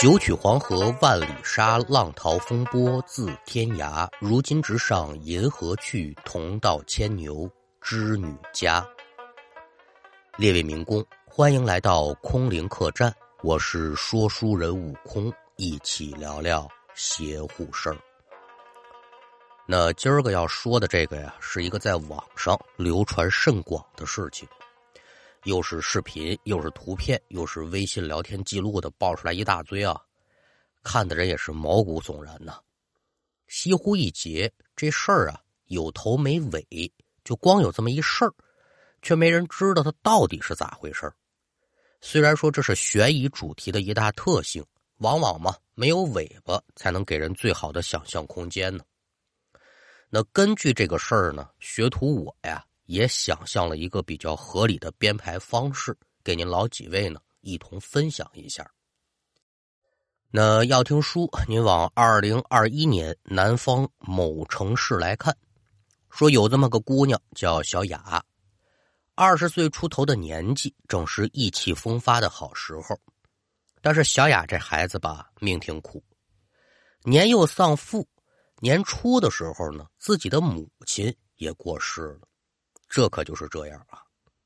九曲黄河万里沙，浪淘风波自天涯。如今直上银河去，同到牵牛织女家。列位民工，欢迎来到空灵客栈，我是说书人悟空，一起聊聊邪乎事儿。那今儿个要说的这个呀，是一个在网上流传甚广的事情。又是视频，又是图片，又是微信聊天记录的，爆出来一大堆啊！看的人也是毛骨悚然呐。西湖一劫这事儿啊，有头没尾，就光有这么一事儿，却没人知道它到底是咋回事儿虽然说这是悬疑主题的一大特性，往往嘛，没有尾巴才能给人最好的想象空间呢。那根据这个事儿呢，学徒我呀。也想象了一个比较合理的编排方式，给您老几位呢一同分享一下。那要听书，您往二零二一年南方某城市来看，说有这么个姑娘叫小雅，二十岁出头的年纪，正是意气风发的好时候。但是小雅这孩子吧，命挺苦，年幼丧父，年初的时候呢，自己的母亲也过世了。这可就是这样啊！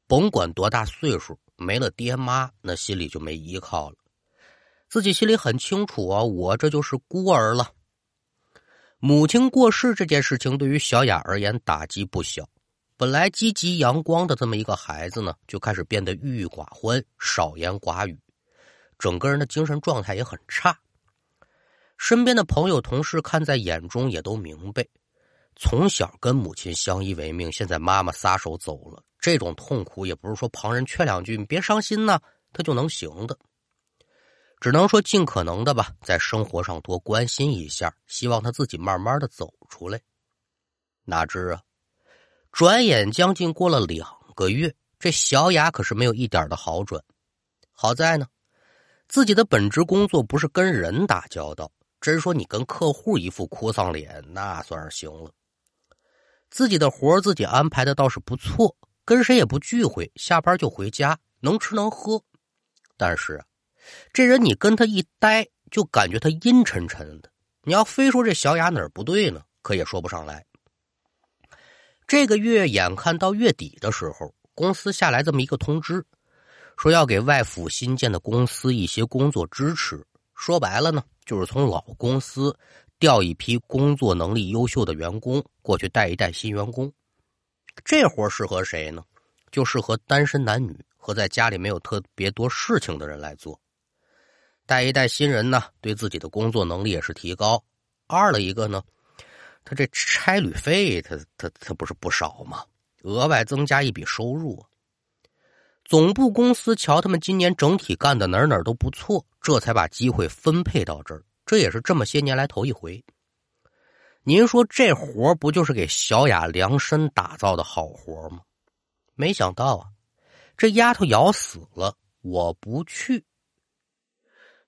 甭管多大岁数，没了爹妈，那心里就没依靠了。自己心里很清楚啊，我这就是孤儿了。母亲过世这件事情对于小雅而言打击不小。本来积极阳光的这么一个孩子呢，就开始变得郁郁寡欢、少言寡语，整个人的精神状态也很差。身边的朋友、同事看在眼中，也都明白。从小跟母亲相依为命，现在妈妈撒手走了，这种痛苦也不是说旁人劝两句“你别伤心呐”，他就能行的。只能说尽可能的吧，在生活上多关心一下，希望他自己慢慢的走出来。哪知啊，转眼将近过了两个月，这小雅可是没有一点的好转。好在呢，自己的本职工作不是跟人打交道，真说你跟客户一副哭丧脸，那算是行了。自己的活自己安排的倒是不错，跟谁也不聚会，下班就回家，能吃能喝。但是，这人你跟他一待，就感觉他阴沉沉的。你要非说这小雅哪儿不对呢，可也说不上来。这个月眼看到月底的时候，公司下来这么一个通知，说要给外府新建的公司一些工作支持。说白了呢，就是从老公司。调一批工作能力优秀的员工过去带一带新员工，这活适合谁呢？就适合单身男女和在家里没有特别多事情的人来做。带一带新人呢，对自己的工作能力也是提高。二了一个呢，他这差旅费，他他他不是不少吗？额外增加一笔收入。总部公司瞧他们今年整体干的哪哪都不错，这才把机会分配到这儿。这也是这么些年来头一回。您说这活不就是给小雅量身打造的好活吗？没想到啊，这丫头咬死了，我不去。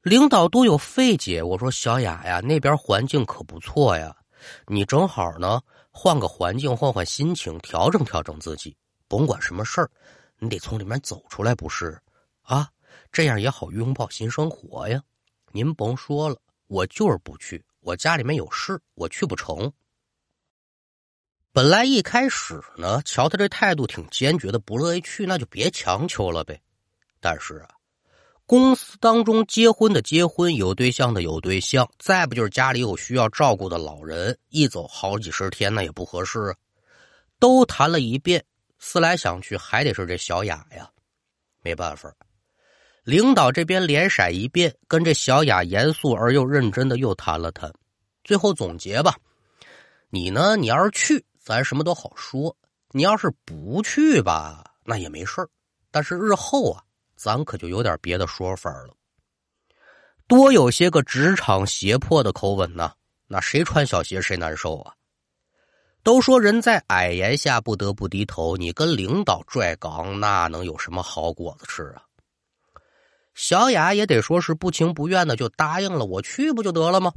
领导都有费解，我说小雅呀，那边环境可不错呀，你正好呢，换个环境，换换心情，调整调整自己。甭管什么事儿，你得从里面走出来，不是？啊，这样也好拥抱新生活呀。您甭说了。我就是不去，我家里面有事，我去不成。本来一开始呢，瞧他这态度挺坚决的，不乐意去，那就别强求了呗。但是啊，公司当中结婚的结婚，有对象的有对象，再不就是家里有需要照顾的老人，一走好几十天，那也不合适。都谈了一遍，思来想去，还得是这小雅呀，没办法。领导这边连闪一遍，跟这小雅严肃而又认真的又谈了谈，最后总结吧。你呢？你要是去，咱什么都好说；你要是不去吧，那也没事但是日后啊，咱可就有点别的说法了。多有些个职场胁迫的口吻呢，那谁穿小鞋谁难受啊？都说人在矮檐下不得不低头，你跟领导拽岗，那能有什么好果子吃啊？小雅也得说是不情不愿的就答应了，我去不就得了吗？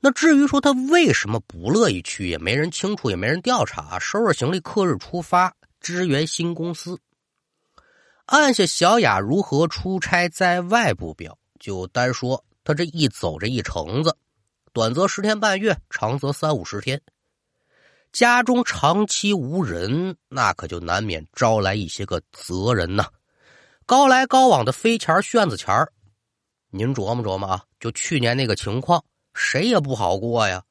那至于说他为什么不乐意去，也没人清楚，也没人调查。收拾行李，刻日出发，支援新公司。按下小雅如何出差在外不表，就单说他这一走这一程子，短则十天半月，长则三五十天。家中长期无人，那可就难免招来一些个责人呐，高来高往的飞钱炫子钱您琢磨琢磨啊，就去年那个情况，谁也不好过呀。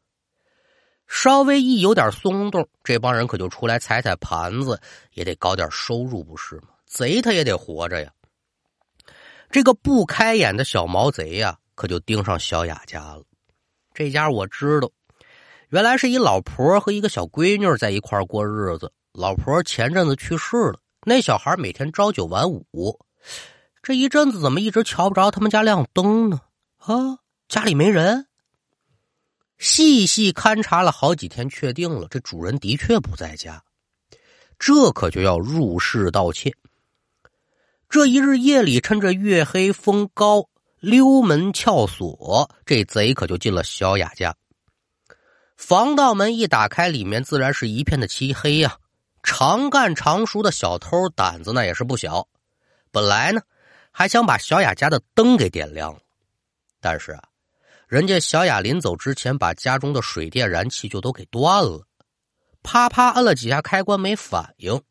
稍微一有点松动，这帮人可就出来踩踩盘子，也得搞点收入，不是吗？贼他也得活着呀。这个不开眼的小毛贼呀，可就盯上小雅家了。这家我知道，原来是一老婆和一个小闺女在一块过日子。老婆前阵子去世了，那小孩每天朝九晚五。这一阵子怎么一直瞧不着他们家亮灯呢？啊，家里没人。细细勘察了好几天，确定了这主人的确不在家。这可就要入室盗窃。这一日夜里，趁着月黑风高，溜门撬锁，这贼可就进了小雅家。防盗门一打开，里面自然是一片的漆黑呀。常干常熟的小偷胆子那也是不小，本来呢还想把小雅家的灯给点亮，但是啊，人家小雅临走之前把家中的水电燃气就都给断了，啪啪摁了几下开关没反应，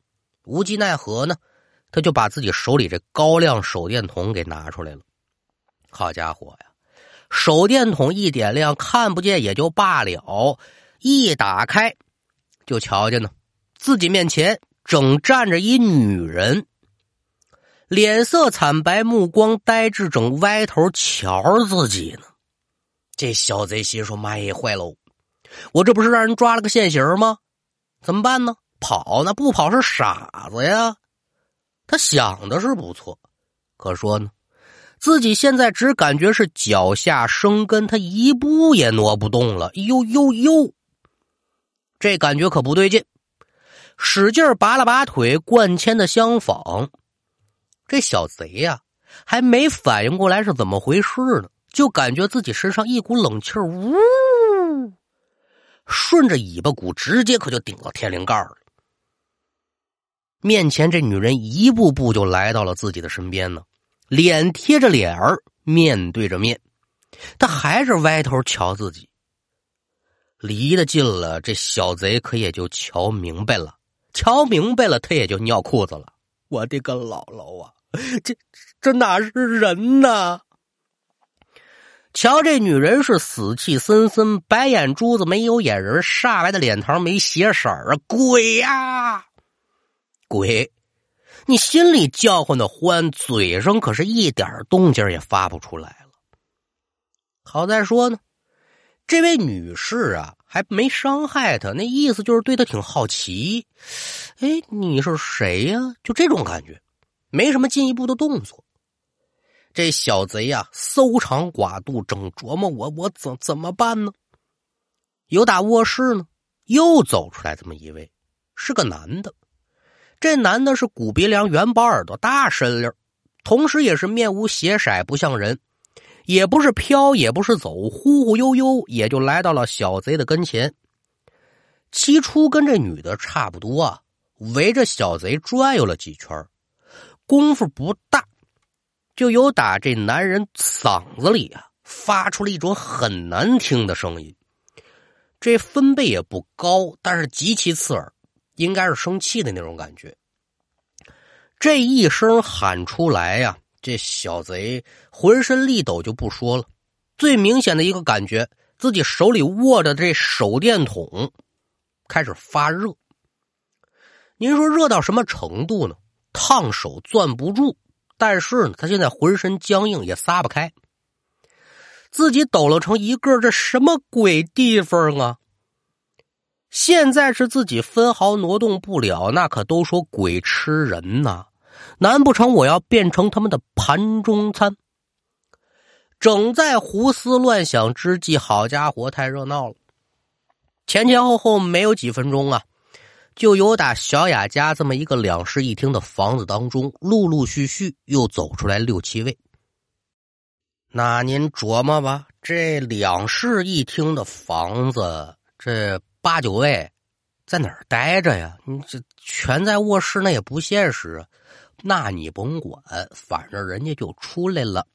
无计奈何呢。他就把自己手里这高亮手电筒给拿出来了。好家伙呀，手电筒一点亮，看不见也就罢了，一打开就瞧见呢，自己面前正站着一女人，脸色惨白，目光呆滞，正歪头瞧着自己呢。这小贼心说：“妈耶，坏喽！我这不是让人抓了个现行吗？怎么办呢？跑呢？不跑是傻子呀！”他想的是不错，可说呢，自己现在只感觉是脚下生根，他一步也挪不动了。呦呦呦，这感觉可不对劲，使劲拔了拔腿，灌铅的相仿。这小贼呀，还没反应过来是怎么回事呢，就感觉自己身上一股冷气呜，顺着尾巴骨直接可就顶到天灵盖了。面前这女人一步步就来到了自己的身边呢，脸贴着脸儿，面对着面，她还是歪头瞧自己。离得近了，这小贼可也就瞧明白了，瞧明白了，他也就尿裤子了。我的个姥姥啊，这这哪是人呐？瞧这女人是死气森森，白眼珠子没有眼仁，煞白的脸膛没血色啊，鬼呀！鬼，你心里叫唤的欢，嘴上可是一点动静也发不出来了。好在说呢，这位女士啊，还没伤害他，那意思就是对他挺好奇。哎，你是谁呀？就这种感觉，没什么进一步的动作。这小贼呀，搜肠刮肚，正琢磨我我怎怎么办呢？有打卧室呢，又走出来这么一位，是个男的。这男的是骨鼻梁、圆包耳朵、大身溜，同时也是面无血色，不像人，也不是飘，也不是走，忽忽悠悠也就来到了小贼的跟前。起初跟这女的差不多啊，围着小贼转悠了几圈，功夫不大，就有打这男人嗓子里啊发出了一种很难听的声音，这分贝也不高，但是极其刺耳。应该是生气的那种感觉。这一声喊出来呀，这小贼浑身力抖就不说了。最明显的一个感觉，自己手里握着这手电筒开始发热。您说热到什么程度呢？烫手攥不住，但是呢，他现在浑身僵硬，也撒不开。自己抖搂成一个，这什么鬼地方啊？现在是自己分毫挪动不了，那可都说鬼吃人呐！难不成我要变成他们的盘中餐？正在胡思乱想之际，好家伙，太热闹了！前前后后没有几分钟啊，就有打小雅家这么一个两室一厅的房子当中，陆陆续续又走出来六七位。那您琢磨吧，这两室一厅的房子，这……八九位，在哪儿待着呀？你这全在卧室，那也不现实。那你甭管，反正人家就出来了。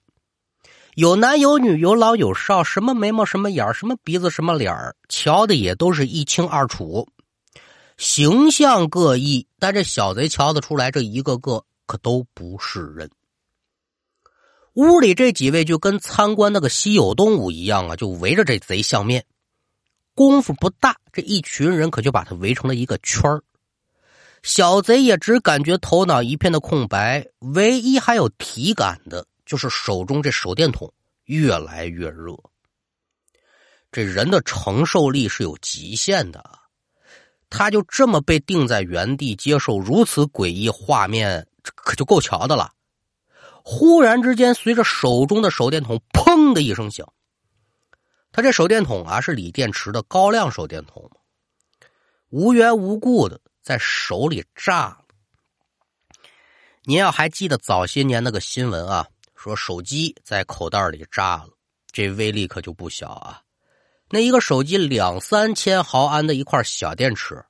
有男有女，有老有少，什么眉毛，什么眼什么鼻子，什么脸，瞧的也都是一清二楚，形象各异。但这小贼瞧得出来，这一个个可都不是人。屋里这几位就跟参观那个稀有动物一样啊，就围着这贼相面。功夫不大，这一群人可就把他围成了一个圈儿。小贼也只感觉头脑一片的空白，唯一还有体感的。就是手中这手电筒越来越热，这人的承受力是有极限的啊，他就这么被定在原地接受如此诡异画面，可就够瞧的了。忽然之间，随着手中的手电筒“砰”的一声响，他这手电筒啊是锂电池的高亮手电筒，无缘无故的在手里炸了。您要还记得早些年那个新闻啊？说手机在口袋里炸了，这威力可就不小啊！那一个手机两三千毫安的一块小电池，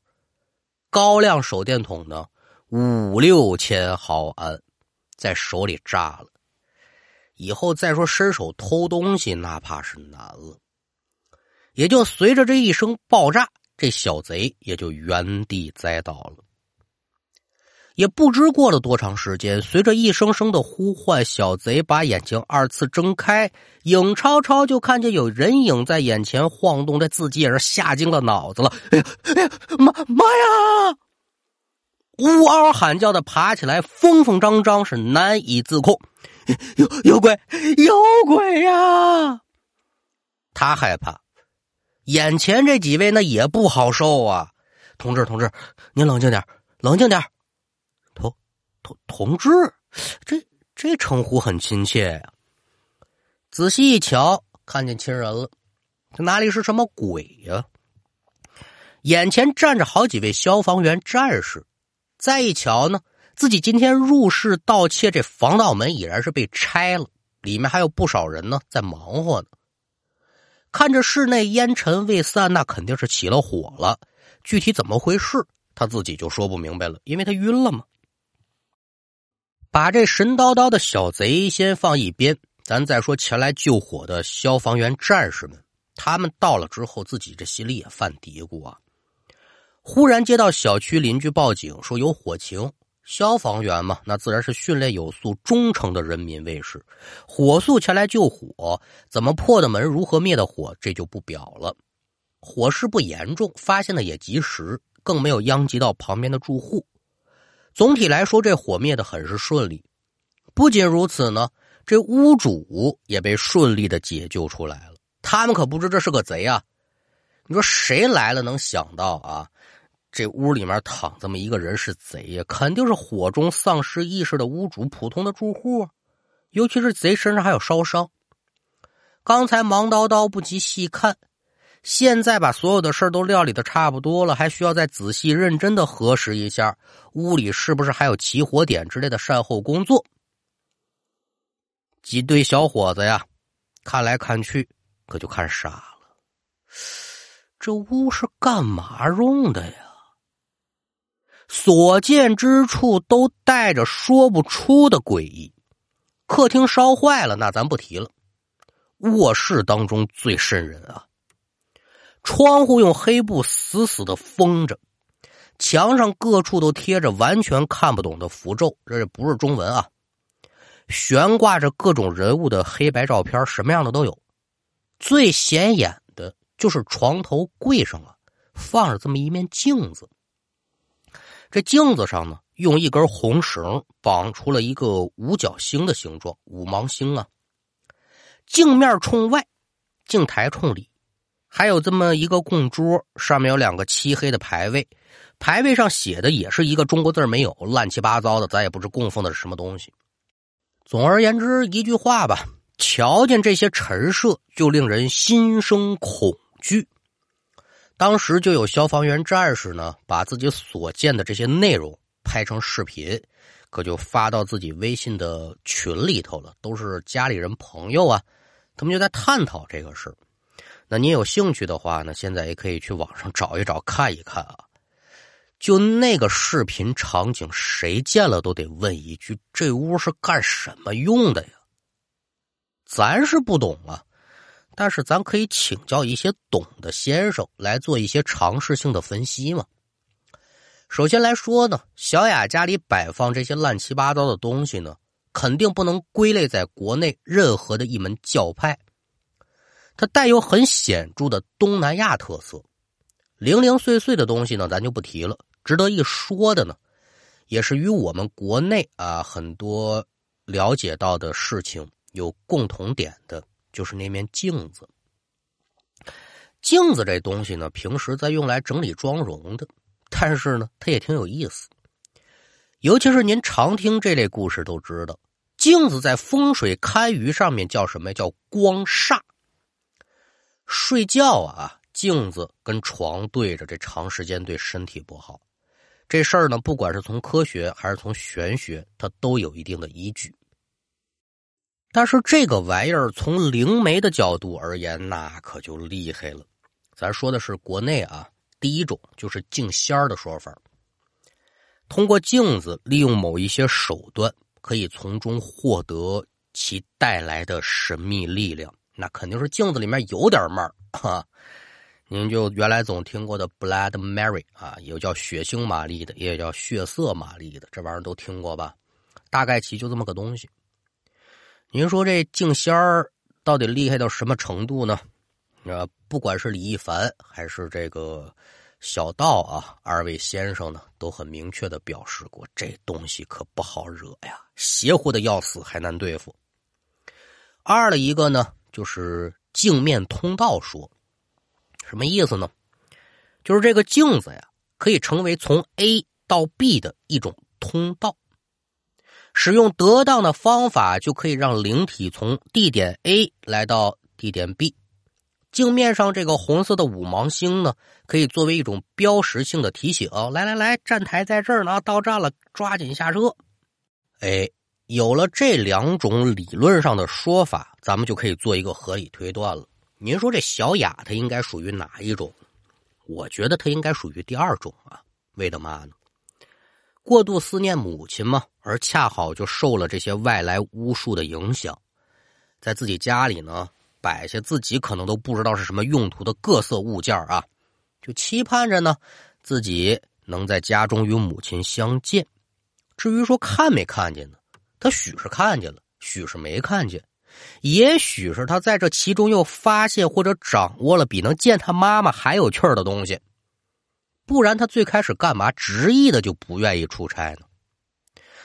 高亮手电筒呢五六千毫安，在手里炸了。以后再说伸手偷东西，那怕是难了。也就随着这一声爆炸，这小贼也就原地栽倒了。也不知过了多长时间，随着一声声的呼唤，小贼把眼睛二次睁开，影超超就看见有人影在眼前晃动，这自己也是吓惊了脑子了。哎呀，哎呀，妈妈呀！呜嗷喊叫的爬起来，疯疯张张是难以自控。有有鬼，有鬼呀！他害怕，眼前这几位那也不好受啊。同志，同志，您冷静点，冷静点。同同志，这这称呼很亲切呀。仔细一瞧，看见亲人了，这哪里是什么鬼呀？眼前站着好几位消防员战士。再一瞧呢，自己今天入室盗窃，这防盗门已然是被拆了，里面还有不少人呢，在忙活呢。看着室内烟尘未散，那肯定是起了火了。具体怎么回事，他自己就说不明白了，因为他晕了嘛。把这神叨叨的小贼先放一边，咱再说前来救火的消防员战士们。他们到了之后，自己这心里也犯嘀咕啊。忽然接到小区邻居报警说有火情，消防员嘛，那自然是训练有素、忠诚的人民卫士，火速前来救火。怎么破的门，如何灭的火，这就不表了。火势不严重，发现的也及时，更没有殃及到旁边的住户。总体来说，这火灭的很是顺利。不仅如此呢，这屋主也被顺利的解救出来了。他们可不知这是个贼啊！你说谁来了能想到啊？这屋里面躺这么一个人是贼呀？肯定是火中丧失意识的屋主，普通的住户。尤其是贼身上还有烧伤。刚才忙叨叨不及细看。现在把所有的事都料理的差不多了，还需要再仔细认真的核实一下屋里是不是还有起火点之类的善后工作。几对小伙子呀，看来看去可就看傻了。这屋是干嘛用的呀？所见之处都带着说不出的诡异。客厅烧坏了，那咱不提了。卧室当中最瘆人啊！窗户用黑布死死的封着，墙上各处都贴着完全看不懂的符咒，这不是中文啊！悬挂着各种人物的黑白照片，什么样的都有。最显眼的就是床头柜上啊，放着这么一面镜子。这镜子上呢，用一根红绳绑出了一个五角星的形状，五芒星啊。镜面冲外，镜台冲里。还有这么一个供桌，上面有两个漆黑的牌位，牌位上写的也是一个中国字没有，乱七八糟的，咱也不知供奉的是什么东西。总而言之，一句话吧，瞧见这些陈设就令人心生恐惧。当时就有消防员战士呢，把自己所见的这些内容拍成视频，可就发到自己微信的群里头了，都是家里人朋友啊，他们就在探讨这个事那你有兴趣的话呢？现在也可以去网上找一找看一看啊。就那个视频场景，谁见了都得问一句：这屋是干什么用的呀？咱是不懂啊，但是咱可以请教一些懂的先生来做一些常识性的分析嘛。首先来说呢，小雅家里摆放这些乱七八糟的东西呢，肯定不能归类在国内任何的一门教派，它带有很显著的东南亚特色。零零碎碎的东西呢，咱就不提了。值得一说的呢，也是与我们国内啊很多了解到的事情有共同点的，就是那面镜子。镜子这东西呢，平时在用来整理妆容的，但是呢，它也挺有意思。尤其是您常听这类故事都知道，镜子在风水堪舆上面叫什么？叫光煞。睡觉啊，镜子跟床对着，这长时间对身体不好。这事儿呢，不管是从科学还是从玄学，它都有一定的依据。但是这个玩意儿从灵媒的角度而言，那可就厉害了。咱说的是国内啊，第一种就是镜仙儿的说法，通过镜子利用某一些手段，可以从中获得其带来的神秘力量。那肯定是镜子里面有点儿哈。您就原来总听过的 Blood Mary 啊，有叫血腥玛丽的，也有叫血色玛丽的，这玩意儿都听过吧？大概其就这么个东西。您说这镜仙儿到底厉害到什么程度呢？呃，不管是李一凡还是这个小道啊，二位先生呢都很明确的表示过，这东西可不好惹呀，邪乎的要死，还难对付。二的一个呢，就是镜面通道说。什么意思呢？就是这个镜子呀，可以成为从 A 到 B 的一种通道。使用得当的方法，就可以让灵体从地点 A 来到地点 B。镜面上这个红色的五芒星呢，可以作为一种标识性的提醒：来来来，站台在这儿呢，到站了，抓紧下车。哎，有了这两种理论上的说法，咱们就可以做一个合理推断了。您说这小雅她应该属于哪一种？我觉得她应该属于第二种啊。为的嘛呢？过度思念母亲嘛，而恰好就受了这些外来巫术的影响，在自己家里呢摆下自己可能都不知道是什么用途的各色物件啊，就期盼着呢自己能在家中与母亲相见。至于说看没看见呢？他许是看见了，许是没看见。也许是他在这其中又发现或者掌握了比能见他妈妈还有趣儿的东西，不然他最开始干嘛执意的就不愿意出差呢？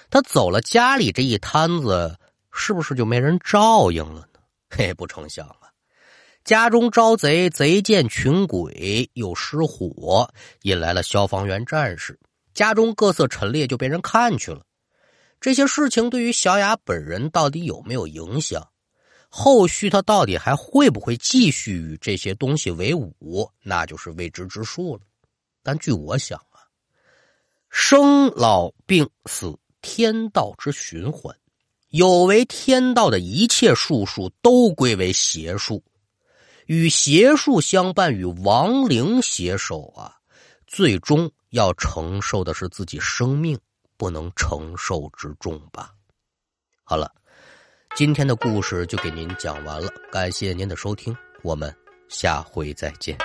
他走了家里这一摊子，是不是就没人照应了呢？嘿，不成想啊！家中招贼，贼见群鬼，又失火，引来了消防员战士，家中各色陈列就被人看去了。这些事情对于小雅本人到底有没有影响？后续他到底还会不会继续与这些东西为伍，那就是未知之数了。但据我想啊，生老病死，天道之循环，有违天道的一切术数都归为邪术，与邪术相伴，与亡灵携手啊，最终要承受的是自己生命不能承受之重吧。好了。今天的故事就给您讲完了，感谢您的收听，我们下回再见。